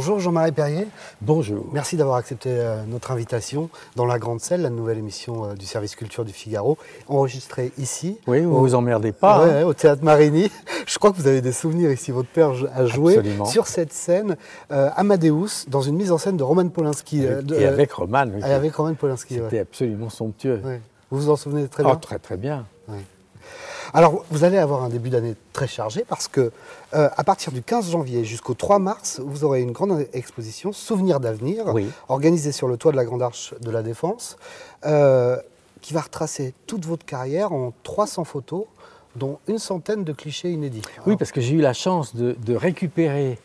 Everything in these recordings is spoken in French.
Bonjour Jean-Marie Perrier. Bonjour. Merci d'avoir accepté euh, notre invitation dans La Grande Selle, la nouvelle émission euh, du service culture du Figaro, enregistrée ici. Oui, vous vous emmerdez pas. Ouais, au théâtre Marigny. Je crois que vous avez des souvenirs ici. Votre père a joué Absolument. sur cette scène euh, Amadeus dans une mise en scène de Roman Polanski. de- Et avec Roman, oui, et avec Roman Polanski. ouais. c'était absolument somptueux. Ouais. Vous vous en souvenez très Oh, bien très très bien. Alors, vous allez avoir un début d'année très chargé parce que, euh, à partir du 15 janvier jusqu'au 3 mars, vous aurez une grande exposition Souvenirs d'avenir, Oui. organisée sur le toit de la Grande Arche de la Défense, euh, qui va retracer toute votre carrière en 300 photos, dont une centaine de clichés inédits. Oui, parce que j'ai eu la chance de, de récupérer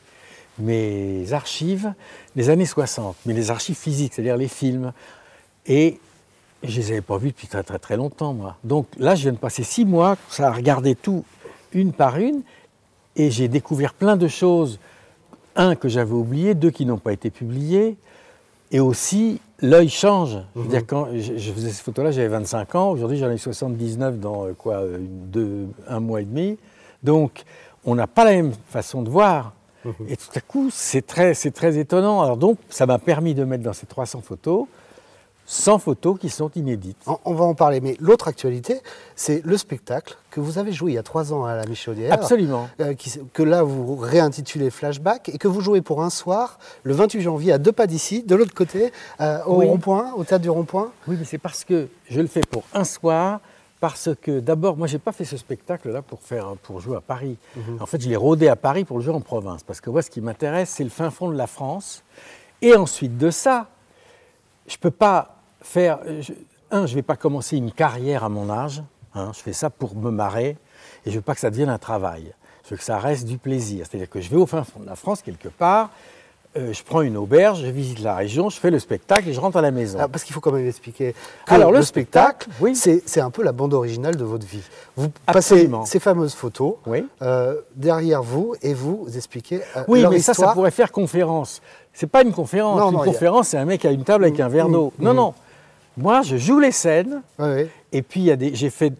mes archives des années 60, mais les archives physiques, c'est-à-dire les films. Et je les avais pas vus depuis très très très longtemps, moi. Donc là, je viens de passer six mois, ça a regardé tout une par une, et j'ai découvert plein de choses. Un que j'avais oublié, deux qui n'ont pas été publiés, et aussi l'œil change. Je veux dire, quand je, faisais ces photos-là, j'avais 25 ans. Aujourd'hui, j'en ai 79 dans euh, quoi, euh, deux- un mois et demi. Donc, on n'a pas la même façon de voir. Et tout à coup, c'est très, c'est très étonnant. Alors donc, ça m'a permis de mettre dans ces 300 photos 100 photos qui sont inédites. On, va en parler, mais l'autre actualité, c'est le spectacle que vous avez joué il y a trois ans à la Michaudière. Absolument. euh, qui que là vous réintitulez Flashback et que vous jouez pour un soir le 28 janvier à deux pas d'ici, de l'autre côté, euh, au Oui. rond-point, au théâtre du rond-point. Oui, mais c'est parce que je le fais pour un soir, parce que d'abord, moi, j'ai pas fait ce spectacle-là pour, faire, pour jouer à Paris. En fait, je l'ai rodé à Paris pour le jouer en province, parce que moi, ce qui m'intéresse, c'est le fin fond de la France. Et ensuite de ça, je peux pas faire. je- un, je vais pas commencer une carrière à mon âge. hein, je fais ça pour me marrer, et je veux pas que ça devienne un travail. Je veux que ça reste du plaisir. C'est-à-dire que je vais au fin fond de la France quelque part. euh, je prends une auberge, je visite la région, je fais le spectacle et je rentre à la maison. Ah, parce qu'il faut quand même expliquer que Alors, le le spectacle, spectacle, oui. c'est un peu la bande originale de votre vie. Vous Absolument. passez ces fameuses photos Oui. euh, derrière vous et vous expliquez euh, Oui, leur mais ça, histoire. ça pourrait faire conférence. C'est pas une conférence. Non, une non, a- conférence, c'est un mec à une table avec un verre d'eau. Non, non. Moi, je joue les scènes, Ouais, et puis il y a des, j'ai fait,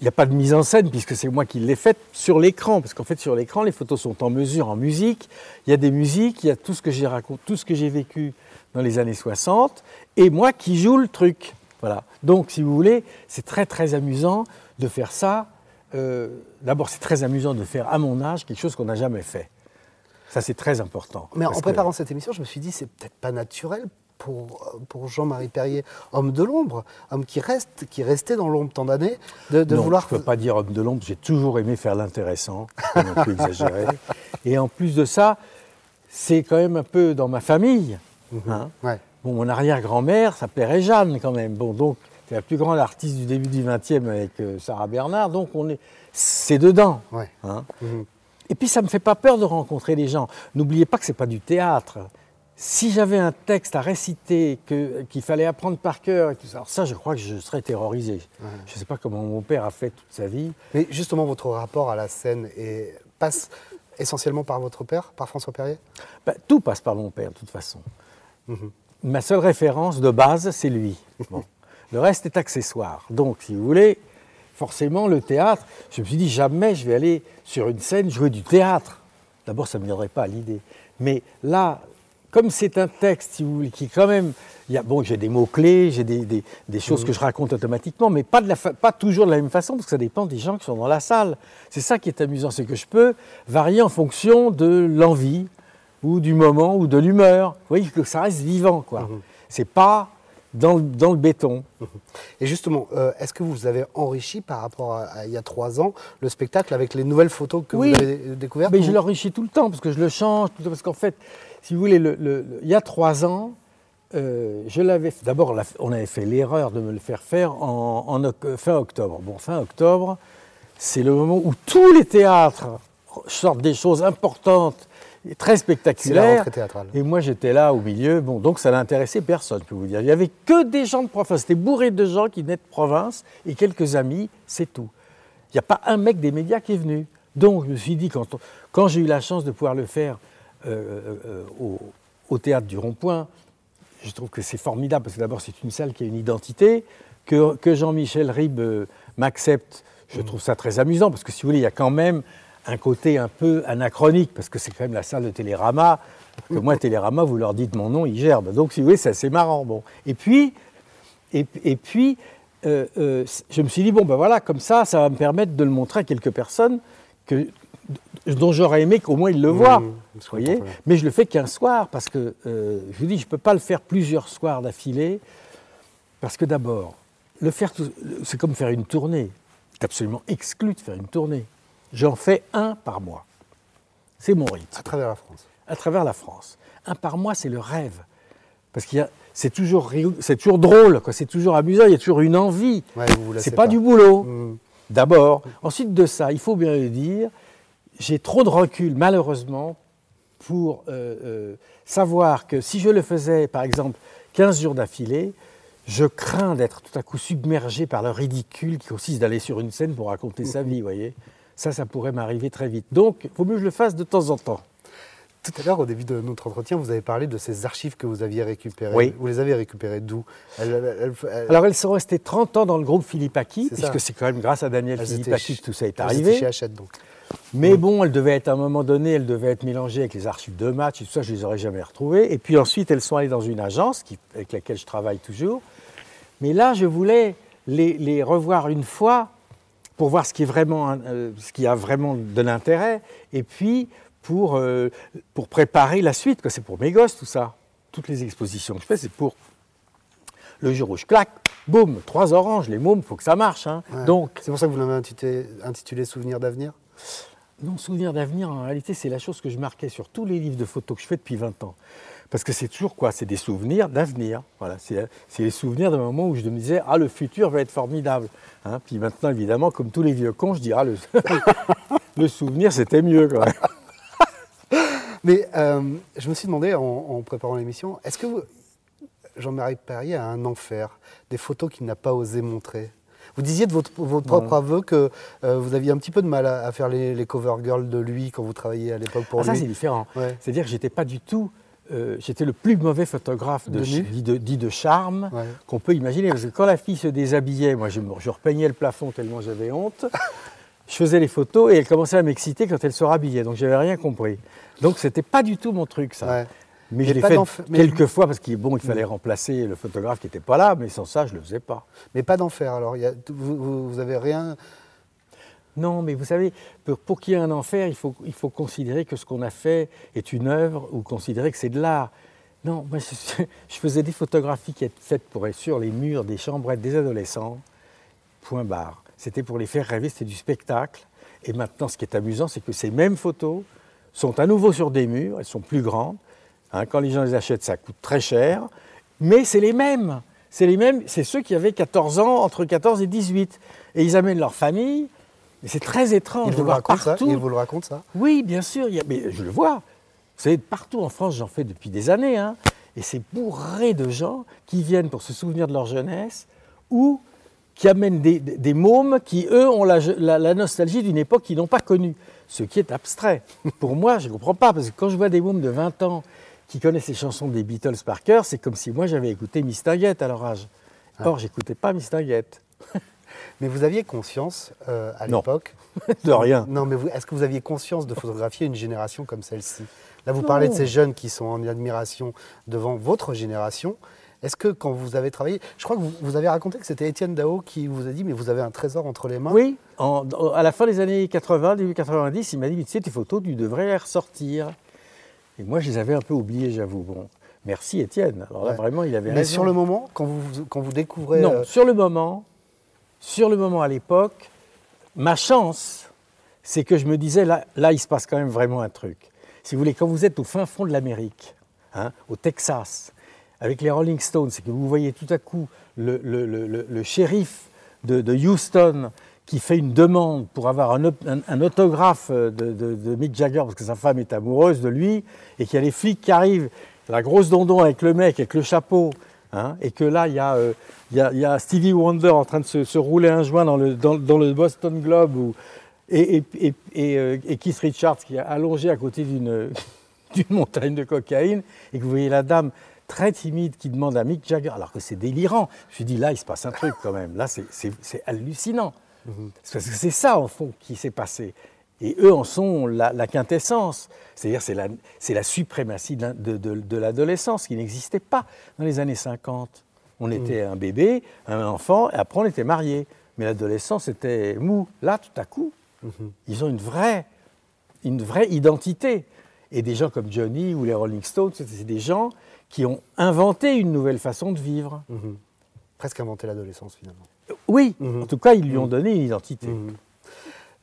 il n'y a pas de mise en scène puisque c'est moi qui l'ai faite sur l'écran, parce qu'en fait sur l'écran, les photos sont en mesure, en musique. Il y a des musiques, il y a tout ce que j'ai raconté, tout ce que j'ai vécu dans les années 60, et moi qui joue le truc. Voilà. Donc, si vous voulez, c'est très très amusant de faire ça. Euh, D'abord, c'est très amusant de faire à mon âge quelque chose qu'on n'a jamais fait. Ça, c'est très important. Mais en que- préparant cette émission, je me suis dit, c'est peut-être pas naturel pour, euh, pour Jean-Marie Perrier, homme de l'ombre, homme qui reste, qui restait dans l'ombre tant d'années, de, de non, vouloir. je ne peux pas dire homme de l'ombre, j'ai toujours aimé faire l'intéressant, non plus exagérer. Et en plus de ça, c'est quand même un peu dans ma famille. hein. Ouais. Bon, mon arrière-grand-mère s'appelait Jeanne quand même. Bon, donc, c'est la plus grande artiste du début du XXe avec euh, Sarah Bernard, donc on est, c'est dedans. Ouais. hein. Mhm. Et puis, ça ne me fait pas peur de rencontrer des gens. N'oubliez pas que ce n'est pas du théâtre. Si j'avais un texte à réciter qu'il fallait apprendre par cœur, et tout ça, alors ça, je crois que je serais terrorisé. Je ne sais pas comment mon père a fait toute sa vie. Mais justement, votre rapport à la scène passe essentiellement par votre père, par François Perrier? Ben, tout passe par mon père, de toute façon. Mhm. Ma seule référence de base, c'est lui. Bon. Le reste est accessoire. Donc, si vous voulez, forcément, le théâtre, je me suis dit, jamais je vais aller sur une scène jouer du théâtre. D'abord, ça ne me viendrait pas à l'idée. Mais là, comme c'est un texte, si vous voulez, qui quand même... Il y a, bon, j'ai des mots-clés, j'ai des, des- des choses que je raconte automatiquement, mais pas, de la fa- pas toujours de la même façon, parce que ça dépend des gens qui sont dans la salle. C'est ça qui est amusant, c'est que je peux varier en fonction de l'envie, ou du moment, ou de l'humeur. Vous voyez que ça reste vivant, quoi. C'est pas dans, le- dans le béton. Et justement, euh, est-ce que vous avez enrichi par rapport à, à il y a trois ans le spectacle avec les nouvelles photos que Oui. vous avez découvertes Mais ou- je l'enrichis tout le temps parce que je le change, tout le temps, parce qu'en fait, si vous voulez, le- le- le- il y a trois ans, euh, je l'avais. D'abord, la- on avait fait l'erreur de me le faire faire en, fin octobre. Bon, fin octobre, c'est le moment où tous les théâtres sortent des choses importantes et très la spectaculaires. rentrée théâtrale. Et moi, j'étais là au milieu. Bon, donc ça n'intéressait personne, je peux vous dire. Il n'y avait que des gens de province. C'était bourré de gens qui venaient de province et quelques amis, c'est tout. Il n'y a pas un mec des médias qui est venu. Donc, je me suis dit, quand, j'ai eu la chance de pouvoir le faire au, au théâtre du Rond-Point, je trouve que c'est formidable parce que d'abord, c'est une salle qui a une identité. Que, que Jean-Michel Ribes euh, m'accepte, je trouve ça très amusant parce que si vous voulez, il y a quand même un côté un peu anachronique, parce que c'est quand même la salle de Télérama, que moi, Télérama, vous leur dites mon nom, ils gerbent. Donc, si vous voulez, c'est assez marrant. Bon. Et puis, et, puis euh, euh, je me suis dit, bon, ben voilà, comme ça, ça va me permettre de le montrer à quelques personnes que, dont j'aurais aimé qu'au moins ils le voient. Mmh, vous voyez Mais je le fais qu'un soir, parce que, euh, je vous dis, je ne peux pas le faire plusieurs soirs d'affilée, parce que d'abord, le faire, c'est comme faire une tournée. C'est absolument exclu de faire une tournée. J'en fais un par mois. C'est mon rythme. À travers la France. À travers la France. Un par mois, c'est le rêve. Parce qu'il y a, c'est toujours, c'est toujours drôle, quoi. c'est toujours amusant, il y a toujours une envie. Ouais, c'est pas, du boulot, mmh. d'abord. Ensuite de ça, il faut bien le dire, j'ai trop de recul, malheureusement, pour euh, euh, savoir que si je le faisais, par exemple, 15 jours d'affilée, je crains d'être tout à coup submergé par le ridicule qui consiste d'aller sur une scène pour raconter sa vie, voyez. Ça, ça pourrait m'arriver très vite. Donc, il vaut mieux que je le fasse de temps en temps. Tout à l'heure, au début de notre entretien, vous avez parlé de ces archives que vous aviez récupérées. Oui. Vous les avez récupérées d'où? Alors, elles sont restées 30 ans dans le groupe Philippe Aki, puisque c'est quand même grâce à Daniel Philippe Aki que tout ça est arrivé. chez Hachette, donc. Mais bon, elles devaient être à un moment donné, elles devaient être mélangées avec les archives de match et tout ça, je ne les aurais jamais retrouvées. Et puis ensuite, elles sont allées dans une agence avec laquelle je travaille toujours. Mais là, je voulais les, revoir une fois pour voir ce qui, est vraiment, euh, ce qui a vraiment de l'intérêt, et puis pour, euh, pour préparer la suite. C'est pour mes gosses, tout ça. Toutes les expositions que je fais, c'est pour le jour où je claque, boum, trois oranges, les mômes, il faut que ça marche. Hein. Donc, c'est pour ça que vous l'avez intitulé, intitulé Souvenirs d'avenir? Non, Souvenirs d'avenir, en réalité, c'est la chose que je marquais sur tous les livres de photos que je fais depuis 20 ans. Parce que c'est toujours quoi? C'est des souvenirs d'avenir. Voilà, c'est les souvenirs d'un moment où je me disais Ah, le futur va être formidable. Hein. Puis maintenant, évidemment, comme tous les vieux cons, je dis Ah, le, souvenir, c'était mieux. Quoi. Mais euh, je me suis demandé en, préparant l'émission est-ce que Jean-Marie Perrier a un enfer Des photos qu'il n'a pas osé montrer? Vous disiez de votre, propre aveu que euh, vous aviez un petit peu de mal à, faire les, cover girls de lui quand vous travailliez à l'époque pour ah, lui. Ça, c'est différent. C'est-à-dire que j'étais pas du tout euh, j'étais le plus mauvais photographe de, dit, de, charme qu'on peut imaginer. Parce que quand la fille se déshabillait, moi je, je repeignais le plafond tellement j'avais honte. je faisais les photos et elle commençait à m'exciter quand elle se rhabillait. Donc j'avais rien compris. Donc c'était pas du tout mon truc ça. Mais, je l'ai fait quelques fois parce qu'il bon, il fallait remplacer le photographe qui n'était pas là, mais sans ça, je ne le faisais pas. Mais pas d'enfer alors vous, vous, avez rien non, mais vous savez, pour, qu'il y ait un enfer, il faut, il faut considérer que ce qu'on a fait est une œuvre ou considérer que c'est de l'art. Non, moi, je, faisais des photographies qui étaient faites pour être sur les murs des chambrettes des adolescents, point barre. C'était pour les faire rêver, c'était du spectacle. Et maintenant, ce qui est amusant, c'est que ces mêmes photos sont à nouveau sur des murs, elles sont plus grandes. Hein, quand les gens les achètent, ça coûte très cher, mais c'est les mêmes. C'est les mêmes, c'est ceux qui avaient 14 ans, entre 14 et 18. Et ils amènent leur famille, c'est très étrange de voir partout. il vous le raconte ça Oui, bien sûr. mais je le vois. Vous savez, partout en France, j'en fais depuis des années. Hein, et c'est bourré de gens qui viennent pour se souvenir de leur jeunesse ou qui amènent des, mômes qui, eux, ont la, nostalgie d'une époque qu'ils n'ont pas connue. Ce qui est abstrait. Pour moi, je ne comprends pas, parce que quand je vois des mômes de 20 ans qui connaissent les chansons des Beatles par cœur, c'est comme si moi j'avais écouté Mistinguette à leur âge. Ah. Or, j'écoutais pas Mistinguette. Mais vous aviez conscience euh, à l'époque De rien. Non, mais est-ce que vous aviez conscience de photographier une génération comme celle-ci? Là, vous parlez de ces jeunes qui sont en admiration devant votre génération. Est-ce que quand vous avez travaillé, je crois que vous, avez raconté que c'était Étienne Dao qui vous a dit, mais vous avez un trésor entre les mains? Oui, à la fin des années 80, début 90, il m'a dit, tu sais, tes photos, tu devrais les ressortir. Et moi, je les avais un peu oubliées, j'avoue. Bon, merci Étienne. Alors là, vraiment, il avait Mais sur le moment, quand vous, quand vous découvrez... Non, euh, sur le moment, sur le moment à l'époque, ma chance, c'est que je me disais, là, là, il se passe quand même vraiment un truc. Si vous voulez, quand vous êtes au fin fond de l'Amérique, hein, au Texas, avec les Rolling Stones, c'est que vous voyez tout à coup le, le, shérif de, Houston qui fait une demande pour avoir un, autographe de, de, Mick Jagger parce que sa femme est amoureuse de lui, et qu'il y a les flics qui arrivent, la grosse dondon avec le mec, avec le chapeau, Hein, et que là, euh, il y, a, Stevie Wonder en train de se, rouler un joint dans le, dans, le Boston Globe, et, euh, et, Keith Richards qui est allongé à côté d'une montagne de cocaïne, et que vous voyez la dame très timide qui demande à Mick Jagger, alors que c'est délirant. Je me suis dit, là, il se passe un truc quand même. Là, c'est hallucinant. Mm-hmm. Parce que c'est ça, au fond, qui s'est passé. Et eux en sont la, la quintessence. C'est-à-dire c'est la, c'est la suprématie de, de- de- de l'adolescence qui n'existait pas dans les années 50. On était un bébé, un enfant, et après on était marié. Mais l'adolescence était mou. Là, tout à coup, ils ont une vraie, une vraie identité. Et des gens comme Johnny ou les Rolling Stones, c'est des gens qui ont inventé une nouvelle façon de vivre. Mhm. Presque inventer l'adolescence finalement. Oui, Mhm. en tout cas, ils lui ont donné une identité. Mhm.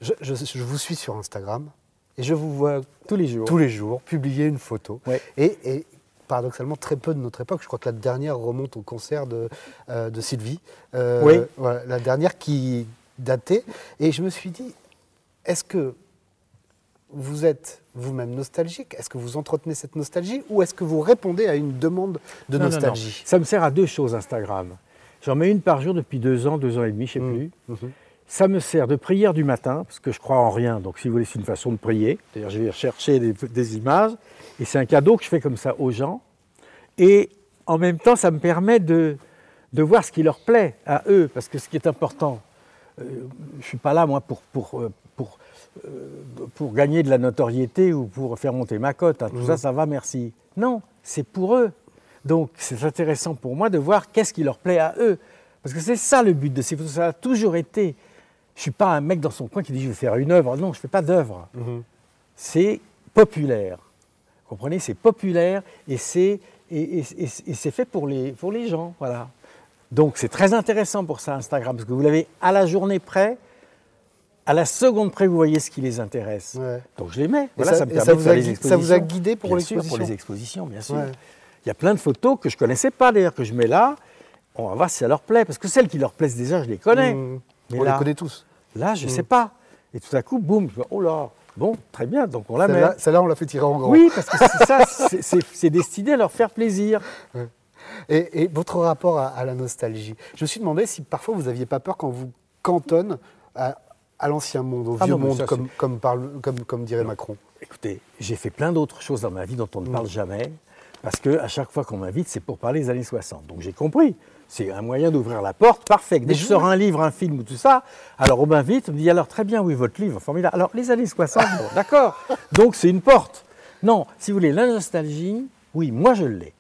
Je, je- je vous suis sur Instagram et je vous vois Tous les jours. tous les jours publier une photo. Ouais. Et, et paradoxalement, très peu de notre époque. Je crois que la dernière remonte au concert de, euh, de Sylvie. Euh, Oui. voilà, la dernière qui datait. Et je me suis dit, est-ce que vous êtes vous-même nostalgique? Est-ce que vous entretenez cette nostalgie? Ou est-ce que vous répondez à une demande de Non, non, non. nostalgie? Ça me sert à deux choses, Instagram. J'en mets une par jour depuis deux ans, deux ans et demi, je ne sais Mhm. plus. Mhm. Ça me sert de prière du matin, parce que je crois en rien. Donc, si vous voulez, c'est une façon de prier. D'ailleurs, je vais chercher des, des images. Et c'est un cadeau que je fais comme ça aux gens. Et en même temps, ça me permet de, de voir ce qui leur plaît à eux. Parce que ce qui est important, euh, je ne suis pas là, moi, pour, pour, euh, pour, euh, pour gagner de la notoriété ou pour faire monter ma cote. hein. Tout Mhm. ça, ça va, merci. Non, c'est pour eux. Donc, c'est intéressant pour moi de voir qu'est-ce qui leur plaît à eux. Parce que c'est ça le but de ces photos. Ça a toujours été. Je ne suis pas un mec dans son coin qui dit je vais faire une œuvre. Non, je ne fais pas d'œuvre. Mhm. C'est populaire. Vous comprenez? C'est populaire et c'est et, et- et- c'est fait pour les, pour les gens. Voilà. Donc c'est très intéressant pour ça Instagram, parce que vous l'avez à la journée près, à la seconde près, vous voyez ce qui les intéresse. Ouais. Donc je les mets. Et Voilà, ça- ça, me et permet ça de vous faire a les gui- expositions. ça vous a guidé pour l'exposition Pour les expositions, bien sûr. Ouais. Il y a plein de photos que je ne connaissais pas d'ailleurs, que je mets là. On va voir si ça leur plaît, parce que celles qui leur plaisent déjà, je les connais. Mhm. Mais On là- les connaît tous. Là, je ne sais pas. Et tout à coup, boum, je vois, oh là, bon, très bien, donc on la met. Celle-là, on l'a fait tirer en grand. Oui, parce que c'est ça, c'est- destiné à leur faire plaisir. Et, et votre rapport à, à la nostalgie? Je me suis demandé si parfois vous n'aviez pas peur quand vous cantonne à, à l'ancien monde, au Ah vieux non, monde, ça, comme, comme, parle- comme, comme dirait Macron. Écoutez, j'ai fait plein d'autres choses dans ma vie dont on ne parle jamais, parce que à chaque fois qu'on m'invite, c'est pour parler des années 60. Donc j'ai compris. C'est un moyen d'ouvrir la porte, parfait. Dès que je sors un livre, un film ou tout ça, alors on m'invite, on me dit alors très bien, oui, votre livre, formidable. Alors les années 60, bon, d'accord. Donc c'est une porte. Non, si vous voulez, la nostalgie, oui, moi je l'ai.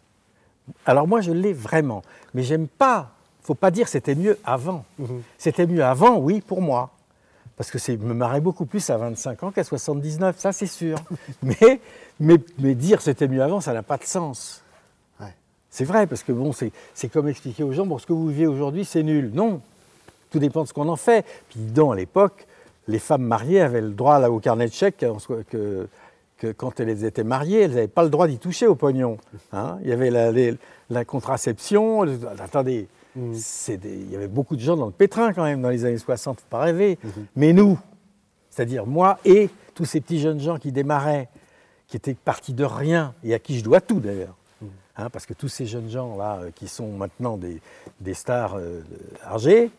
Alors moi je l'ai vraiment. Mais j'aime pas, faut pas dire c'était mieux avant. C'était mieux avant, oui, pour moi. Parce que c'est me marrait beaucoup plus à 25 ans qu'à 79, ça c'est sûr. mais, mais, mais dire c'était mieux avant, ça n'a pas de sens. Ouais. C'est vrai, parce que bon, c'est comme expliquer aux gens, bon, ce que vous vivez aujourd'hui, c'est nul. Non, tout dépend de ce qu'on en fait. Puis dans à l'époque, les femmes mariées avaient le droit là, au carnet de chèques soi- que, que quand elles étaient mariées, elles n'avaient pas le droit d'y toucher au pognon. hein. Il y avait la, les- la contraception. le- attendez, des- il y avait beaucoup de gens dans le pétrin quand même dans les années 60, faut pas rêver. Mais nous, c'est-à-dire moi et tous ces petits jeunes gens qui démarraient, qui étaient partis de rien, et à qui je dois tout d'ailleurs. Hein, parce que tous ces jeunes gens-là, euh, qui sont maintenant des, des stars euh, âgées,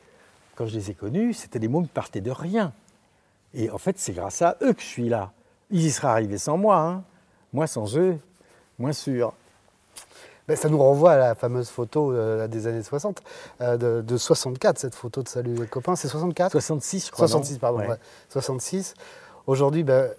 quand je les ai connus, c'était des mômes qui partaient de rien. Et en fait, c'est grâce à eux que je suis là. Ils y seraient arrivés sans moi. hein. Moi, sans eux, moins sûr. Ben, ça nous renvoie à la fameuse photo euh, des années 60, euh, de, de 64, cette photo de Salut les copains. C'est 64 66, je crois. non 66, pardon. Ouais. ouais. 66. Aujourd'hui, ben,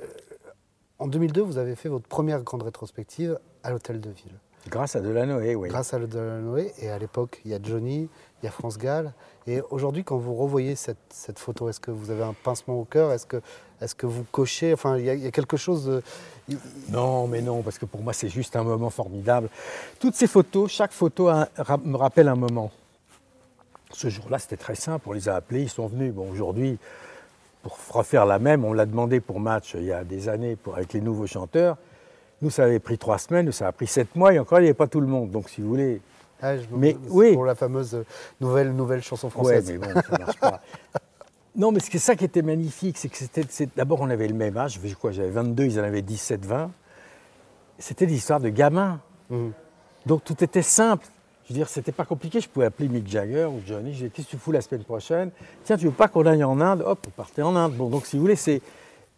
en 2002, vous avez fait votre première grande rétrospective à l'Hôtel de Ville. Grâce à Delanoë, oui. grâce à le Delanoë. Et à l'époque, il y a Johnny, il y a France Gall. Et aujourd'hui, quand vous revoyez cette, cette photo, est-ce que vous avez un pincement au cœur? Est-ce que, est que vous cochez? Enfin, il y, a, il y a quelque chose. de- Non, mais non, parce que pour moi, c'est juste un moment formidable. Toutes ces photos, chaque photo a- me rappelle un moment. Ce jour-là, c'était très simple. On les a appelés, ils sont venus. Bon, aujourd'hui, pour refaire la même, on l'a demandé pour match il y a des années pour, avec les nouveaux chanteurs. Nous, ça avait pris trois semaines, nous, ça a pris sept mois, et encore, il n'y avait pas tout le monde. Donc, si vous voulez. Ah, je Mais oui. Pour la fameuse nouvelle, nouvelle chanson Ouais, française. mais bon, ça marche pas. Non, mais c'est ça qui était magnifique, c'est que c'était. D'abord, on avait le même âge, je quoi, j'avais 22, ils en avaient 17, 20. C'était des histoires de gamins. Mhm. Donc tout était simple. Je veux dire, c'était pas compliqué. Je pouvais appeler Mick Jagger ou Johnny. Je disais, qu'est-ce que tu fous la semaine prochaine? Tiens, tu veux pas qu'on aille en Inde? Hop, on partait en Inde. Bon, donc si vous voulez, c'est,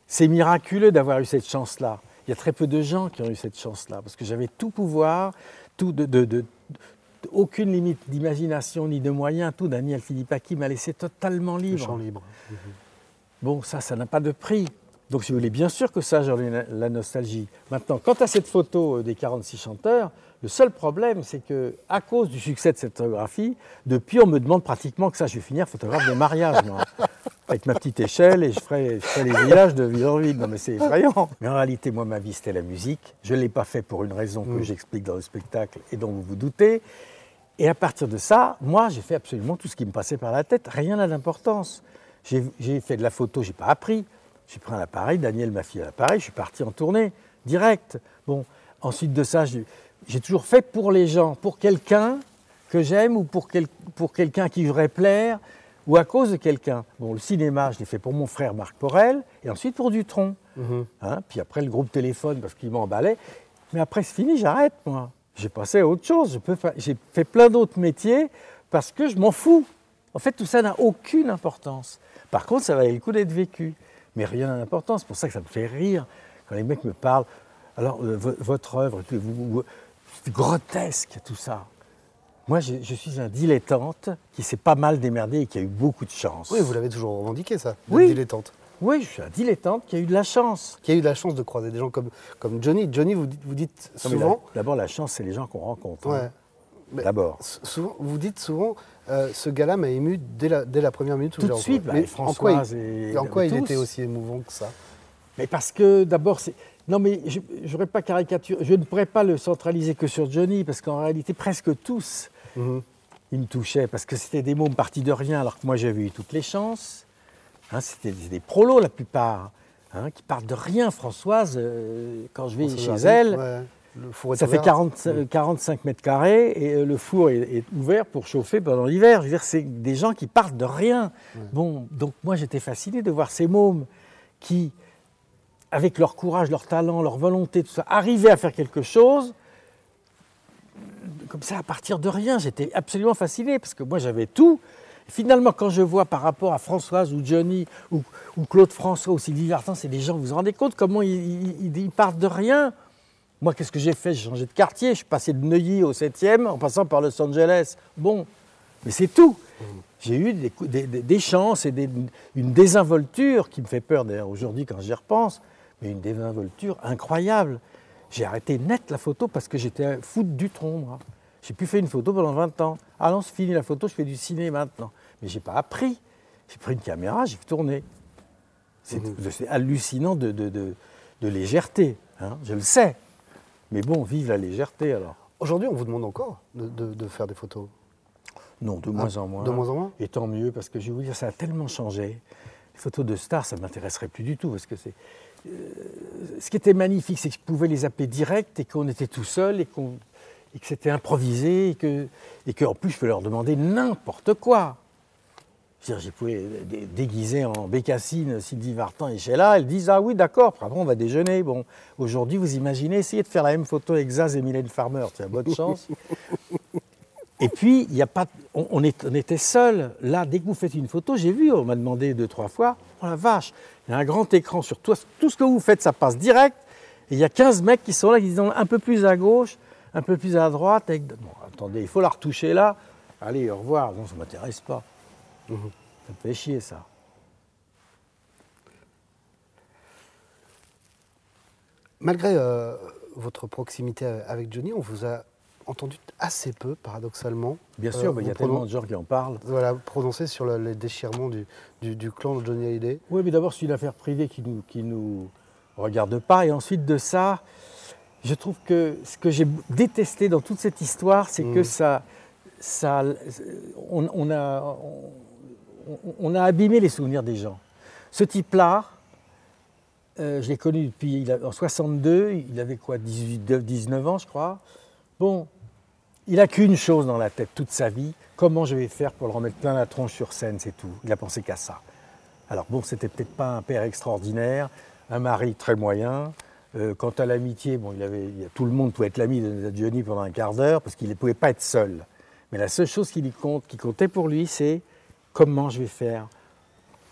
c'est miraculeux d'avoir eu cette chance-là. Il y a très peu de gens qui ont eu cette chance-là, parce que j'avais tout pouvoir, tout de, de- de- de- aucune limite d'imagination ni de moyens, tout. Daniel Philippaki m'a laissé totalement Le libre. champ libre. Bon, ça, ça n'a pas de prix. Donc je voulais bien sûr que ça, j'en ai la nostalgie. Maintenant, quant à cette photo euh, des 46 chanteurs, le seul problème, c'est que à cause du succès de cette photographie, depuis, on me demande pratiquement que ça, je vais finir photographe de mariage, moi. Avec ma petite échelle et je ferai, les villages de ville en ville. Non, mais c'est effrayant. Mais en réalité, moi, ma vie, c'était la musique. Je ne l'ai pas fait pour une raison que mm. j'explique dans le spectacle et dont vous vous doutez. Et à partir de ça, moi, j'ai fait absolument tout ce qui me passait par la tête. Rien n'a d'importance. J'ai fait de la photo, j'ai pas appris. J'ai pris un appareil, Daniel m'a filé l'appareil, je suis parti en tournée, direct. Bon, ensuite de ça, j'ai toujours fait pour les gens, pour quelqu'un que j'aime ou pour, pour quelqu'un qui voudrait plaire ou à cause de quelqu'un. Bon, le cinéma, je l'ai fait pour mon frère Marc Porel et ensuite pour Dutron. Mhm. Hein, puis après, le groupe téléphone parce qu'il m'emballait. Mais après, c'est fini, j'arrête, moi. J'ai passé à autre chose. J'ai fait plein d'autres métiers parce que je m'en fous. En fait, tout ça n'a aucune importance. Par contre, ça valait le coup d'être vécu mais rien n'a d'importance. C'est pour ça que ça me fait rire quand les mecs me parlent. Alors, euh, votre œuvre, c'est grotesque tout ça. Moi, je, suis un dilettante qui s'est pas mal démerdé et qui a eu beaucoup de chance. Oui, vous l'avez toujours revendiqué, ça, oui. dilettante. Oui, je suis un dilettante qui a eu de la chance. Qui a eu de la chance de croiser des gens comme, comme Johnny. Johnny, vous, vous dites souvent. D'abord, la chance, c'est les gens qu'on rencontre. Hein. D'abord. Vous dites souvent, euh, ce gars-là m'a ému dès la, dès la, première minute où Tout de suite, bah, Françoise et en quoi il était aussi émouvant que ça? Mais parce que d'abord, c'est. Non, mais je, pas caricature. Je ne pourrais pas le centraliser que sur Johnny, parce qu'en réalité, presque tous, mhm. ils me touchaient, parce que c'était des mômes partis de rien, alors que moi, j'avais eu toutes les chances. Hein, c'était des prolos, la plupart, hein, qui partent de rien. Françoise, euh, quand je vais chez elle, ça fait 45 euh, mètres carrés et euh, le four est, ouvert pour chauffer pendant l'hiver. Je veux dire, c'est des gens qui partent de rien. Bon, donc moi j'étais fasciné de voir ces mômes qui, avec leur courage, leur talent, leur volonté, tout ça, arrivaient à faire quelque chose comme ça à partir de rien. J'étais absolument fasciné parce que moi j'avais tout. finalement, quand je vois par rapport à Françoise ou Johnny ou, Claude François ou Sylvie Vartan, c'est des gens, vous vous rendez compte comment ils partent de rien? Moi, qu'est-ce que j'ai fait? J'ai changé de quartier. Je suis passé de Neuilly au 7e en passant par Los Angeles. Bon, mais c'est tout. J'ai eu des, chances et une désinvolture qui me fait peur d'ailleurs aujourd'hui quand j'y repense, mais une désinvolture incroyable. J'ai arrêté net la photo parce que j'étais fou du tronc. J'ai plus fait une photo pendant 20 ans. Ah non, c'est fini la photo, je fais du ciné maintenant. Mais j'ai pas appris. J'ai pris une caméra, j'ai tourné. C'est mmh. hallucinant de, légèreté, hein, je le sais. Mais bon, vive la légèreté alors. Aujourd'hui, on vous demande encore de, faire des photos? Non, de moins en moins. De moins en moins? Et tant mieux, parce que je vais vous dire, ça a tellement changé. Les photos de stars, ça ne m'intéresserait plus du tout, parce que c'est. Euh, ce qui était magnifique, c'est que je pouvais les appeler direct et qu'on était tout seul et, que c'était improvisé et que, et qu'en plus je peux leur demander n'importe quoi. J'ai pu déguiser en bécassine Sylvie Vartan et Sheila. Elles disent Ah oui, d'accord, on va déjeuner. Bon, aujourd'hui, vous imaginez, essayer de faire la même photo avec Zaz et Mylène Farmer. Tiens, bonne chance. et puis, il y a pas, on, était seuls. Là, dès que vous faites une photo, j'ai vu, on m'a demandé deux, trois fois Oh la vache, il y a un grand écran sur tout, tout ce que vous faites, ça passe direct. Et il y a 15 mecs qui sont là, qui disent un peu plus à gauche, un peu plus à droite. Attendez, il faut la retoucher là. Allez, au revoir. Non, ça ne m'intéresse pas. Ça me fait chier, ça. Malgré euh, votre proximité avec Johnny, on vous a entendu assez peu, paradoxalement. Bien sûr, mais il y a tellement de gens qui en parlent. Voilà, prononcé sur le, les déchirements du, du, clan de Johnny Hallyday. Oui, mais d'abord, c'est une affaire privée qui ne nous, qui nous regarde pas. Et ensuite de ça, je trouve que ce que j'ai détesté dans toute cette histoire, c'est que mm. ça, ça on, a, on, a abîmé les souvenirs des gens. Ce type-là, euh, je l'ai connu depuis en 62, il avait quoi, 18, 19 ans, je crois. Bon, il n'a qu'une chose dans la tête toute sa vie comment je vais faire pour le remettre plein la tronche sur scène, c'est tout. Il a pensé qu'à ça. Alors bon, c'était peut-être pas un père extraordinaire, un mari très moyen. Euh, quant à l'amitié, bon, il avait, tout le monde pouvait être l'ami de Johnny pendant un quart d'heure parce qu'il ne pouvait pas être seul. Mais la seule chose qui, lui compte, qui comptait pour lui, c'est comment je vais faire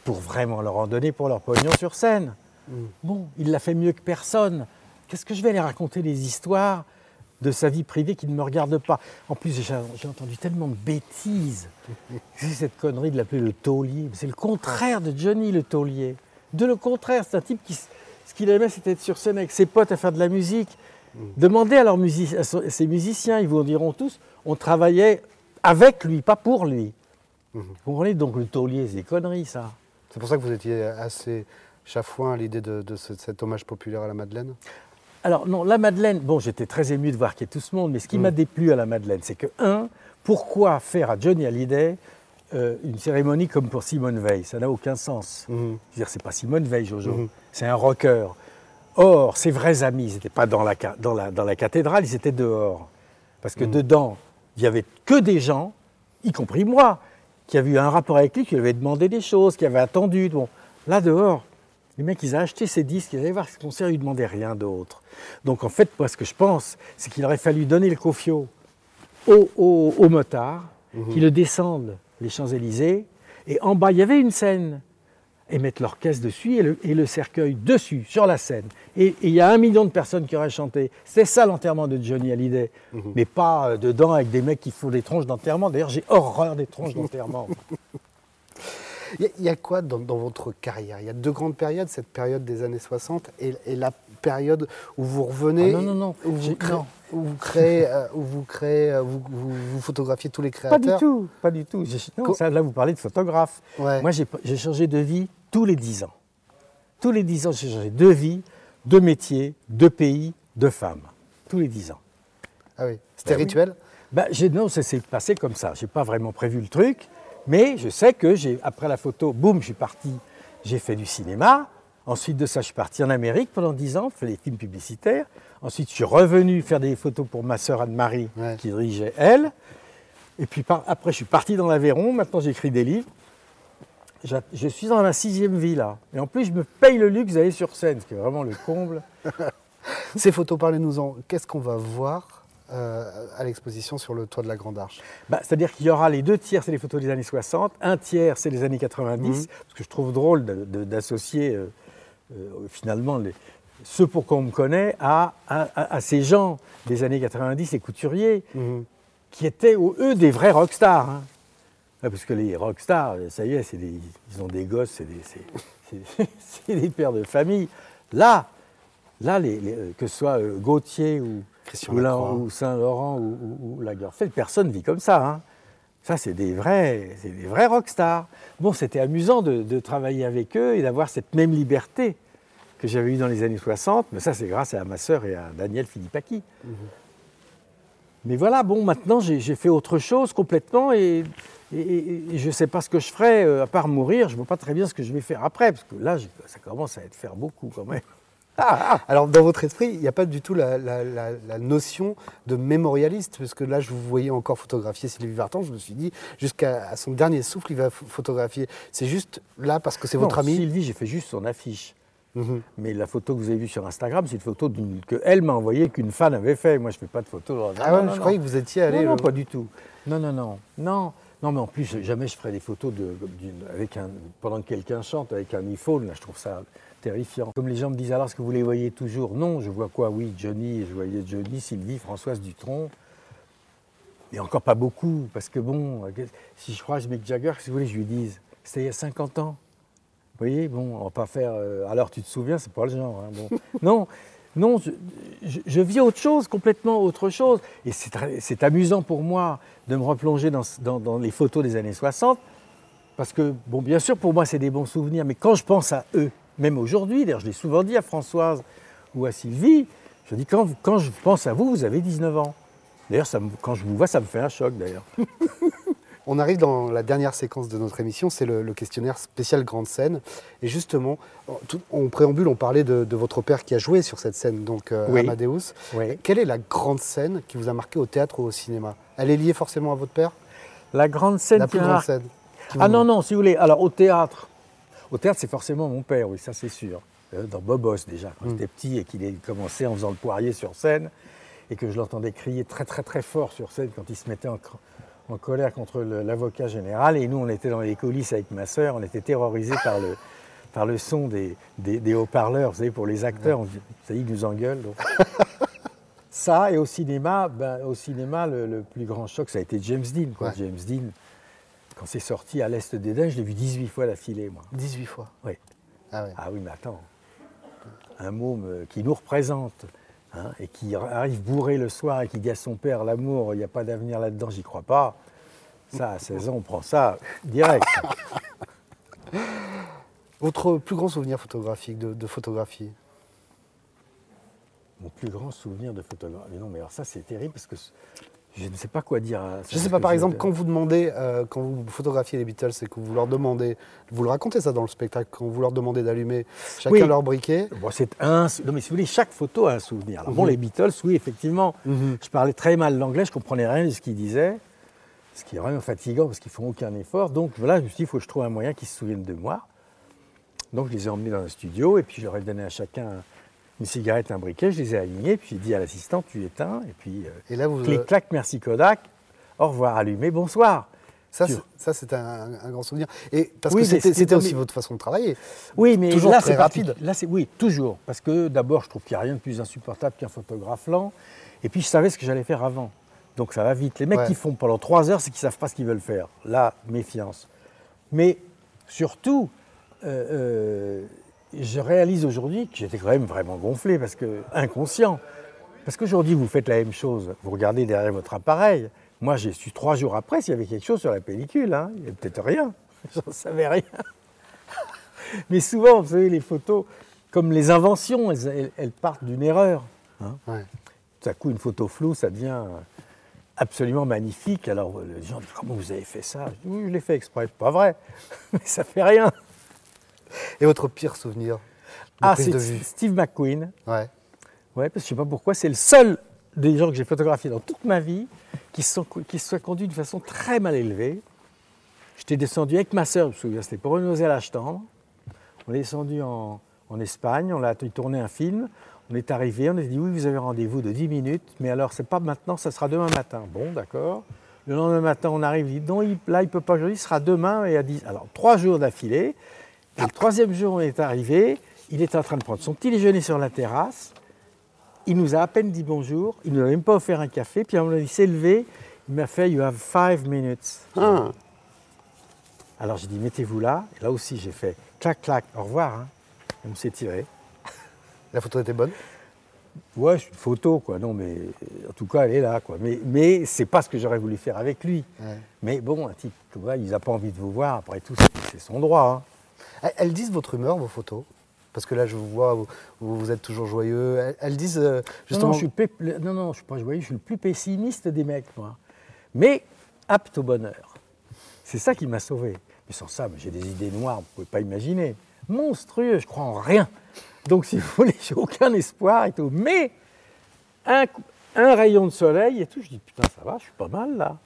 pour vraiment leur en donner pour leur pognon sur scène mm. Bon, il l'a fait mieux que personne. Qu'est-ce que je vais aller raconter des histoires de sa vie privée qui ne me regardent pas En plus, j'ai entendu tellement de bêtises. C'est cette connerie de l'appeler le taulier. C'est le contraire de Johnny le taulier. De le contraire, c'est un type qui, Ce qu'il aimait, c'était être sur scène avec ses potes à faire de la musique. Mm. Demandez à, leurs music- à son- à ses musiciens, ils vous diront tous, on travaillait avec lui, pas pour lui. Mhm. Vous comprenez? Donc le taulier, c'est des conneries, ça. C'est pour ça que vous étiez assez chafouin à l'idée de, de ce- cet hommage populaire à la Madeleine? Alors non, la Madeleine, bon, j'étais très ému de voir qu'il y ait tout ce monde, mais ce qui Mm. m'a déplu à la Madeleine, c'est que, un, pourquoi faire à Johnny Hallyday euh, une cérémonie comme pour Simone Veil? Ça n'a aucun sens. Mhm. Je veux dire, c'est pas Simone Veil, Jojo, Mhm. c'est un rocker. Or, ses vrais amis, ils n'étaient pas dans la, dans, la, dans la cathédrale, ils étaient dehors. Parce que Mhm. dedans, il n'y avait que des gens, y compris moi, qui avaient eu un rapport avec lui, qui lui avaient demandé des choses, qui avaient attendu. Bon, là dehors, les mecs, ils ont acheté ces disques, ils allaient voir ce concert, ils ne demandaient rien d'autre. Donc en fait, moi, ce que je pense, c'est qu'il aurait fallu donner le cofio au, au, au motard, Mhm. qui le descendent les Champs-Élysées, et en bas, il y avait une scène, et mettre l'orchestre dessus et le, et le cercueil dessus, sur la scène. Et et il y a un million de personnes qui auraient chanté. C'est ça l'enterrement de Johnny Hallyday, Mhm. mais pas euh, dedans avec des mecs qui font des tronches d'enterrement. D'ailleurs, j'ai horreur des tronches d'enterrement. Il y a- il y, a quoi dans, dans votre carrière? Il y a deux grandes périodes, cette période des années 60 et, et la période où vous revenez, Ah non, non, non. où vous J'ai- créez, non. où vous, créez, euh, où vous, créez euh, vous, vous- vous photographiez tous les pas créateurs. du tout, pas du tout. Non, ça, là, vous parlez de photographe. Ouais. Moi, j'ai changé de vie tous les dix ans. Tous les dix ans, j'ai changé de vie, de métier, de pays, de femme. Tous les dix ans. Ah oui. C'était Bah oui. rituel? Ben, non, ça s'est passé comme ça. Je n'ai pas vraiment prévu le truc, mais je sais que j'ai, après la photo, boum, je suis parti, j'ai fait du cinéma. Ensuite de ça, je suis parti en Amérique pendant 10 ans, fait des films publicitaires. Ensuite, je suis revenu faire des photos pour ma sœur Anne-Marie, Ouais. qui dirigeait elle. Et puis par- après, je suis parti dans l'Aveyron. Maintenant, j'écris des livres. Je suis dans ma sixième vie là. Et en plus, je me paye le luxe d'aller sur scène, ce qui est vraiment le comble. Ces photos, parlez-nous-en. Qu'est-ce qu'on va voir euh, à l'exposition sur le toit de la Grande Arche Bah, C'est-à-dire qu'il y aura les deux tiers, c'est les photos des années 60, un tiers, c'est les années 90, Mhm. parce que je trouve drôle d'associer euh, euh, finalement les, ceux pour qu'on me connaît à, à- à- à ces gens des années 90, les couturiers, Mhm. qui étaient, eux, des vrais rockstars. hein. Ah, Parce que les rockstars, ça y est, des- ils ont des gosses, c'est des, pères de famille. Là, là les- les- que ce soit Gauthier ou, Christian ou, ou Saint-Laurent ou, ou- ou Lagerfeld, personne ne vit comme ça. hein. Ça, c'est des vrais, c'est des vrais rockstars. Bon, c'était amusant de, de travailler avec eux et d'avoir cette même liberté que j'avais eue dans les années 60, mais ça, c'est grâce à ma sœur et à Daniel Philippaki. Mais voilà, bon, maintenant, j'ai fait autre chose complètement et, et- et- et je ne sais pas ce que je ferai, euh, à part mourir, je ne vois pas très bien ce que je vais faire après, parce que là, ça commence à être faire beaucoup quand même. Ah, ah. Alors, dans votre esprit, il n'y a pas du tout la, la- la- la notion de mémorialiste, parce que là, je vous voyais encore photographier Sylvie Vartan, je me suis dit, jusqu'à son dernier souffle, il va ph- photographier. C'est juste là parce que c'est votre Non, ami Sylvie, j'ai fait juste son affiche. Mhm. Mais la photo que vous avez vue sur Instagram, c'est une photo d'une- que elle m'a envoyée, qu'une fan avait fait. Moi, je ne fais pas de photos. Ah ouais, je croyais que vous étiez allé. Non, non, euh, pas du tout. Non, non, non. Non, non mais en plus, jamais je ferai des photos de, avec un, pendant que quelqu'un chante avec un iPhone. Là, je trouve ça terrifiant. Comme les gens me disent, alors, est-ce que vous les voyez toujours? Non, je vois quoi? Oui, Johnny, je voyais Johnny, Sylvie, Françoise Dutronc. Et encore pas beaucoup, parce que bon, si je crois Mick Jagger, si vous voulez, je lui dise, c'était il y a 50 ans. Vous voyez, bon, on va pas faire. euh, alors tu te souviens, c'est pas le genre. hein, bon. non, non, je, je- je vis autre chose, complètement autre chose. Et c'est amusant pour moi de me replonger dans- dans les photos des années 60, parce que, bon, bien sûr, pour moi, c'est des bons souvenirs, mais quand je pense à eux, même aujourd'hui, d'ailleurs, je l'ai souvent dit à Françoise ou à Sylvie, je dis, quand, je pense à vous, vous avez 19 ans. D'ailleurs, quand je vous vois, ça me fait un choc, d'ailleurs. On arrive dans la dernière séquence de notre émission, c'est le, le questionnaire spécial grande scène. Et justement, en, préambule, on parlait de, de votre père qui a joué sur cette scène, donc euh, Oui. Amadeus. Oui. Quelle est la grande scène qui vous a marqué au théâtre ou au cinéma? Elle est liée forcément à votre père? La grande scène La plus grande scène qui Ah non, non, si vous voulez. Alors au théâtre, au théâtre, c'est forcément mon père, oui, ça c'est sûr. Euh, Dans Bobos déjà, quand Mm. j'étais petit et qu'il ait commencé en faisant le poirier sur scène et que je l'entendais crier très très très fort sur scène quand il se mettait en, colère contre l'avocat général. Et nous, on était dans les coulisses avec ma sœur, on était terrorisés par le, par le son des, des- des haut-parleurs, vous savez, pour les acteurs, on, ça y est, ils nous engueulent. donc. ça, et au cinéma, ben, au cinéma le, le plus grand choc, ça a été James Dean. Quoi. Ouais. James Dean, quand c'est sorti à l'Est d'Éden, je l'ai vu 18 fois d'affilée, moi. 18 fois. Oui. Ah ouais. Ah oui, mais attends. un môme qui nous représente hein, et qui arrive bourré le soir et qui dit à son père l'amour, il n'y a pas d'avenir là-dedans, j'y crois pas. Ça, à 16 ans, on prend ça direct. Votre plus grand souvenir photographique de, de photographie? Mon plus grand souvenir de photographie. Mais non, mais alors ça, c'est terrible parce que je ne sais pas quoi dire. à- Je ne sais pas, par exemple, quand vous demandez, euh, quand vous photographiez les Beatles et que vous leur demandez, vous le racontez ça dans le spectacle, quand vous leur demandez d'allumer chacun Oui. leur briquet? Bon, c'est un. Non, mais si vous voulez, chaque photo a un souvenir. Alors, bon, Mhm. les Beatles, oui, effectivement. Mhm. Je parlais très mal l'anglais, je comprenais rien de ce qu'ils disaient, ce qui est vraiment fatigant parce qu'ils font aucun effort. Donc voilà, je me suis dit, il faut que je trouve un moyen qu'ils se souviennent de moi. Donc je les ai emmenés dans un studio et puis je leur ai donné à chacun une cigarette, un briquet, je les ai alignés, puis j'ai dit à l'assistant, tu éteins, et puis euh, Et là, vous, clic, clac, merci Kodak, au revoir, allumé, bonsoir. ça, tu- c'est- ça, c'est un, un grand souvenir. Et parce Oui, que c'était aussi votre façon de travailler. Oui, mais Toujours là, très c'est rapide. Là, c'est oui, toujours, parce que d'abord, je trouve qu'il n'y a rien de plus insupportable qu'un photographe lent, et puis je savais ce que j'allais faire avant. Donc ça va vite. Les mecs Ouais. qui font pendant trois heures, c'est qu'ils ne savent pas ce qu'ils veulent faire. Là, méfiance. Mais surtout, euh, euh, je réalise aujourd'hui que j'étais quand même vraiment gonflé, parce que inconscient. Parce qu'aujourd'hui, vous faites la même chose. Vous regardez derrière votre appareil. Moi, j'ai su trois jours après s'il y avait quelque chose sur la pellicule. hein. Il n'y avait peut-être rien. J'en savais rien. Mais souvent, vous savez, les photos, comme les inventions, elles, elles- elles partent d'une erreur. hein. Ouais. Tout à coup, une photo floue, ça devient absolument magnifique. Alors, les gens disent Comment vous avez fait ça? Je dis, Oui, je l'ai fait exprès. Pas vrai. Mais ça fait rien. Et votre pire souvenir Ah, c'est Steve McQueen. Ouais. Ouais, parce que je sais pas pourquoi, c'est le seul des gens que j'ai photographié dans toute ma vie qui se, sont, qui se soit conduit de façon très mal élevée. J'étais descendu avec ma sœur, je me souviens, c'était pour une à tendre. On est descendu en, en Espagne, on a tourné un film. On est arrivé, on a dit oui, vous avez rendez-vous de 10 minutes, mais alors c'est pas maintenant, ça sera demain matin. Bon, d'accord. Le lendemain matin, on arrive, il dit non, il- là, il peut pas aujourd'hui, ce sera demain et à 10. Alors, trois jours d'affilée. Et le troisième jour, on est arrivé, il était en train de prendre son petit déjeuner sur la terrasse. Il nous a à peine dit bonjour, il ne nous a même pas offert un café, puis on a dit s'est levé, il m'a fait You have five minutes. Ah, Alors j'ai dit mettez-vous là, et là aussi j'ai fait clac clac, au revoir. hein. Et on s'est tiré. la photo était bonne? Ouais, c'est une photo quoi, non mais en tout cas elle est là quoi. Mais, mais c'est pas ce que j'aurais voulu faire avec lui. Ouais. Mais bon, un type comme ça, il n'a pas envie de vous voir, après tout c'est- c'est son droit. hein. Elles- disent votre humeur, vos photos Parce que là, je vous vois, vous, vous- êtes toujours joyeux. Elles, elles disent euh, Non, justement. non, je suis non, non, je suis pas joyeux, je suis le plus pessimiste des mecs, moi. Mais apte au bonheur. C'est ça qui m'a sauvé. Mais sans ça, j'ai des idées noires, vous ne pouvez pas imaginer. Monstrueux, je crois en rien. Donc, si vous voulez, j'ai aucun espoir et tout. Mais un, rayon de soleil et tout, je dis putain, ça va, je suis pas mal là.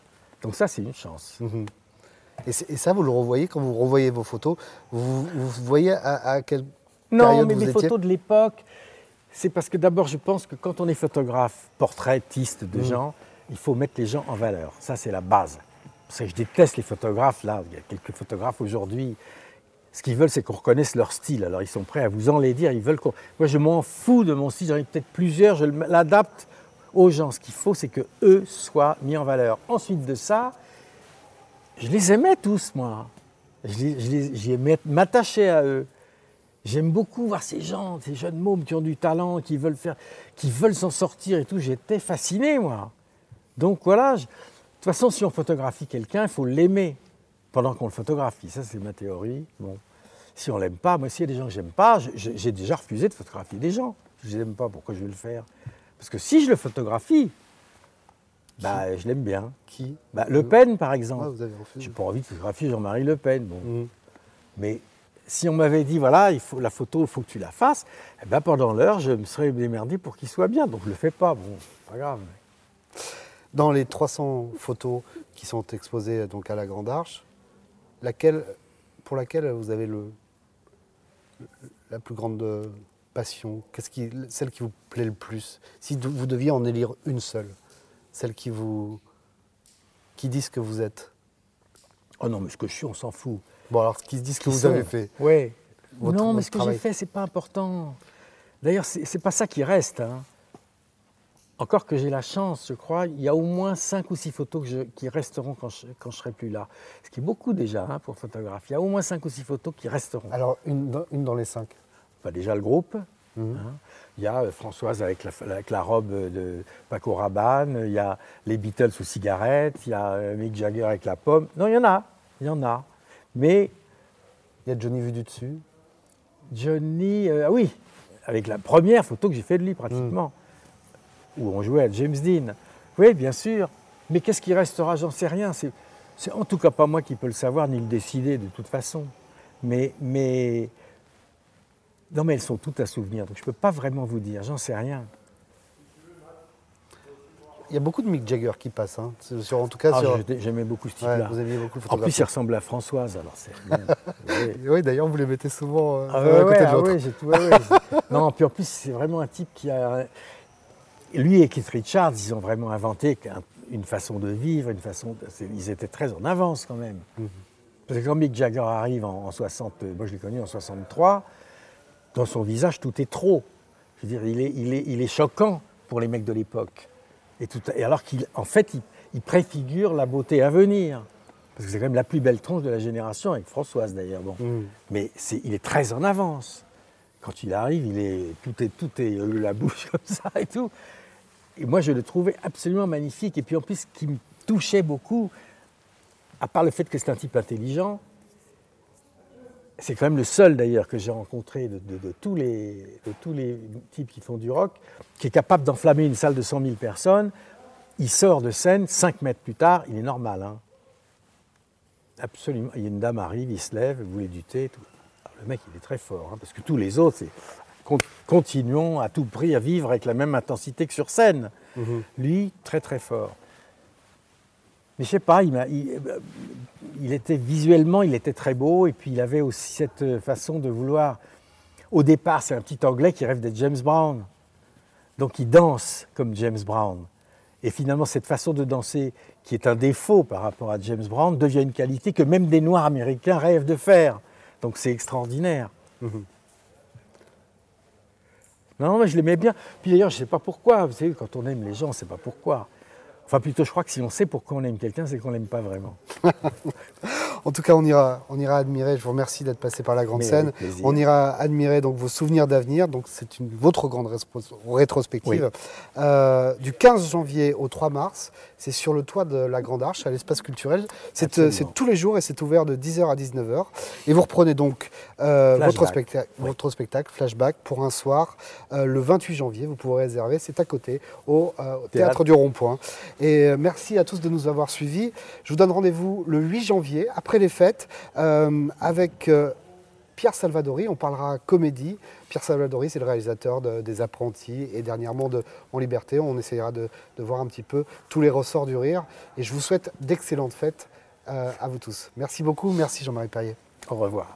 Donc, ça, c'est une chance. Mhm. Et, ça, vous le revoyez quand vous revoyez vos photos. Vous, vous voyez à, à quelle Non, période mais vous mes étiez photos de l'époque, c'est parce que d'abord, je pense que quand on est photographe, portraitiste de Mhm. gens, il faut mettre les gens en valeur. Ça, c'est la base. Que je déteste les photographes, là. Il y a quelques photographes aujourd'hui. Ce qu'ils veulent, c'est qu'on reconnaisse leur style. Alors, ils sont prêts à vous enlaidir. Ils veulent qu'on. Moi, je m'en fous de mon style. J'en ai peut-être plusieurs. Je l'adapte aux gens. Ce qu'il faut, c'est que eux soient mis en valeur. Ensuite de ça, je les aimais tous, moi. J'aimais m'attacher à eux. J'aime beaucoup voir ces gens, ces jeunes mômes qui ont du talent, qui veulent faire, qui veulent s'en sortir et tout. J'étais fasciné, moi. Donc voilà. De toute façon, si on photographie quelqu'un, il faut l'aimer pendant qu'on le photographie. Ça, c'est ma théorie. Bon. Si on l'aime pas, moi, s'il y a des gens que j'aime pas, j'ai déjà refusé de photographier des gens. Je les aime pas, pourquoi je vais le faire? Parce que si je le photographie, bah, je l'aime bien. Qui Bah, le Pen, par exemple. Ah, vous avez refusé. J'ai pas envie de photographier Jean-Marie Le Pen. Bon. Mhm. Mais si on m'avait dit, voilà, il faut, la photo, il faut que tu la fasses, eh ben, pendant l'heure, je me serais démerdé pour qu'il soit bien. Donc je le fais pas. Bon, pas grave. Dans les 300 photos qui sont exposées donc à la Grande Arche, laquelle, pour laquelle vous avez le, la plus grande passion? Qu'est-ce qui, Celle qui vous plaît le plus? Si vous deviez en élire une seule, celle qui vous qui ce que vous êtes. Oh non, mais ce que je suis, on s'en fout. Bon alors, qui dit ce que vous sont avez fait Ouais. Votre- non, mais ce que j'ai fait, c'est pas important. D'ailleurs, c'est c'est pas ça qui reste. hein. Encore que j'ai la chance, je crois, il y a au moins cinq ou six photos que je- qui resteront quand je, quand je serai plus là. Ce qui est beaucoup déjà hein, pour photographe. Il y a au moins cinq ou six photos qui resteront. Alors, une, dans- une dans les cinq. Bah, déjà le groupe, Mhm. hein. Il y a euh, Françoise avec la, avec la robe de Paco Rabanne, il y a les Beatles aux cigarettes, il y a euh, Mick Jagger avec la pomme. Non, il y en a, il y en a. Mais Il y a Johnny vu du dessus. Johnny, euh, ah oui, avec la première photo que j'ai faite de lui pratiquement, où on jouait à James Dean. Oui, bien sûr. Mais qu'est-ce qui restera? J'en sais rien. C'est, c'est en tout cas pas moi qui peux le savoir ni le décider de toute façon. Mais, mais non, mais elles sont toutes à souvenir. Donc je peux pas vraiment vous dire. J'en sais rien. Il y a beaucoup de Mick Jagger qui passent, hein, sur- en tout cas Ah, sur. j'aimais beaucoup ce type-là. en plus, il ressemble à Françoise. Alors c'est. oui. Oui, d'ailleurs, vous les mettez souvent euh, Ah ouais, à côté ouais, de ah l'autre. j'ai tout. ouais, non, puis en plus, c'est vraiment un type qui a. Lui et Keith Richards, ils ont vraiment inventé une façon de vivre, une façon. de- Ils étaient très en avance quand même. Mhm. Parce que quand Mick Jagger arrive en, en 60, euh, moi je l'ai connu en 63, dans son visage, tout est trop. Je veux dire, il est, il est, il est choquant pour les mecs de l'époque. Et, tout, et alors qu'en fait, il, il préfigure la beauté à venir. Parce que c'est quand même la plus belle tronche de la génération, avec Françoise d'ailleurs. Bon. Mhm. Mais c'est- il est très en avance. Quand il arrive, il est, tout est, tout est euh, la bouche comme ça et tout. Et moi, je le trouvais absolument magnifique. Et puis en plus, ce qui me touchait beaucoup, à part le fait que c'est un type intelligent, c'est quand même le seul d'ailleurs que j'ai rencontré de, de- de tous les, de tous les types qui font du rock, qui est capable d'enflammer une salle de 100 000 personnes. Il sort de scène, 5 mètres plus tard, il est normal. hein. Absolument. Il y a une dame arrive, il se lève, vous voulez du thé. Tout. Alors, le mec, il est très fort, hein, parce que tous les autres, c'est con- continuons à tout prix à vivre avec la même intensité que sur scène. Mhm. Lui, très très fort. Mais je sais pas, il, m'a- il- il était visuellement, il était très beau, et puis il avait aussi cette façon de vouloir. Au départ, c'est un petit Anglais qui rêve d'être James Brown. Donc il danse comme James Brown. Et finalement, cette façon de danser, qui est un défaut par rapport à James Brown, devient une qualité que même des Noirs américains rêvent de faire. Donc c'est extraordinaire. Mhm. Non, mais je l'aimais bien. Puis d'ailleurs, je ne sais pas pourquoi. Vous savez, quand on aime les gens, on ne sait pas pourquoi. Enfin, plutôt, je crois que si on sait pourquoi on aime quelqu'un, c'est qu'on l'aime pas vraiment. En tout cas, on ira, on ira admirer. Je vous remercie d'être passé par la grande Mais scène. On ira admirer donc vos souvenirs d'avenir. Donc c'est une votre grande rétrospective Euh, du 15 janvier au 3 mars. C'est sur le toit de la Grande Arche à l'espace culturel. C'est euh, tous les jours et c'est ouvert de 10h à 19h. Et vous reprenez donc euh, votre, Oui. votre spectacle Flashback pour un soir le 28 janvier. Vous pourrez réserver. C'est à côté au, théâtre. Théâtre. du Rond-Point. Et merci à tous de nous avoir suivis. Je vous donne rendez-vous le 8 janvier, après les fêtes, euh, avec euh, Pierre Salvadori. On parlera comédie. Pierre Salvadori, c'est le réalisateur de- des Apprentis et dernièrement de En Liberté. On essayera de, de voir un petit peu tous les ressorts du rire. Et je vous souhaite d'excellentes fêtes euh, à vous tous. Merci beaucoup. Merci Jean-Marie Perrier. Au revoir.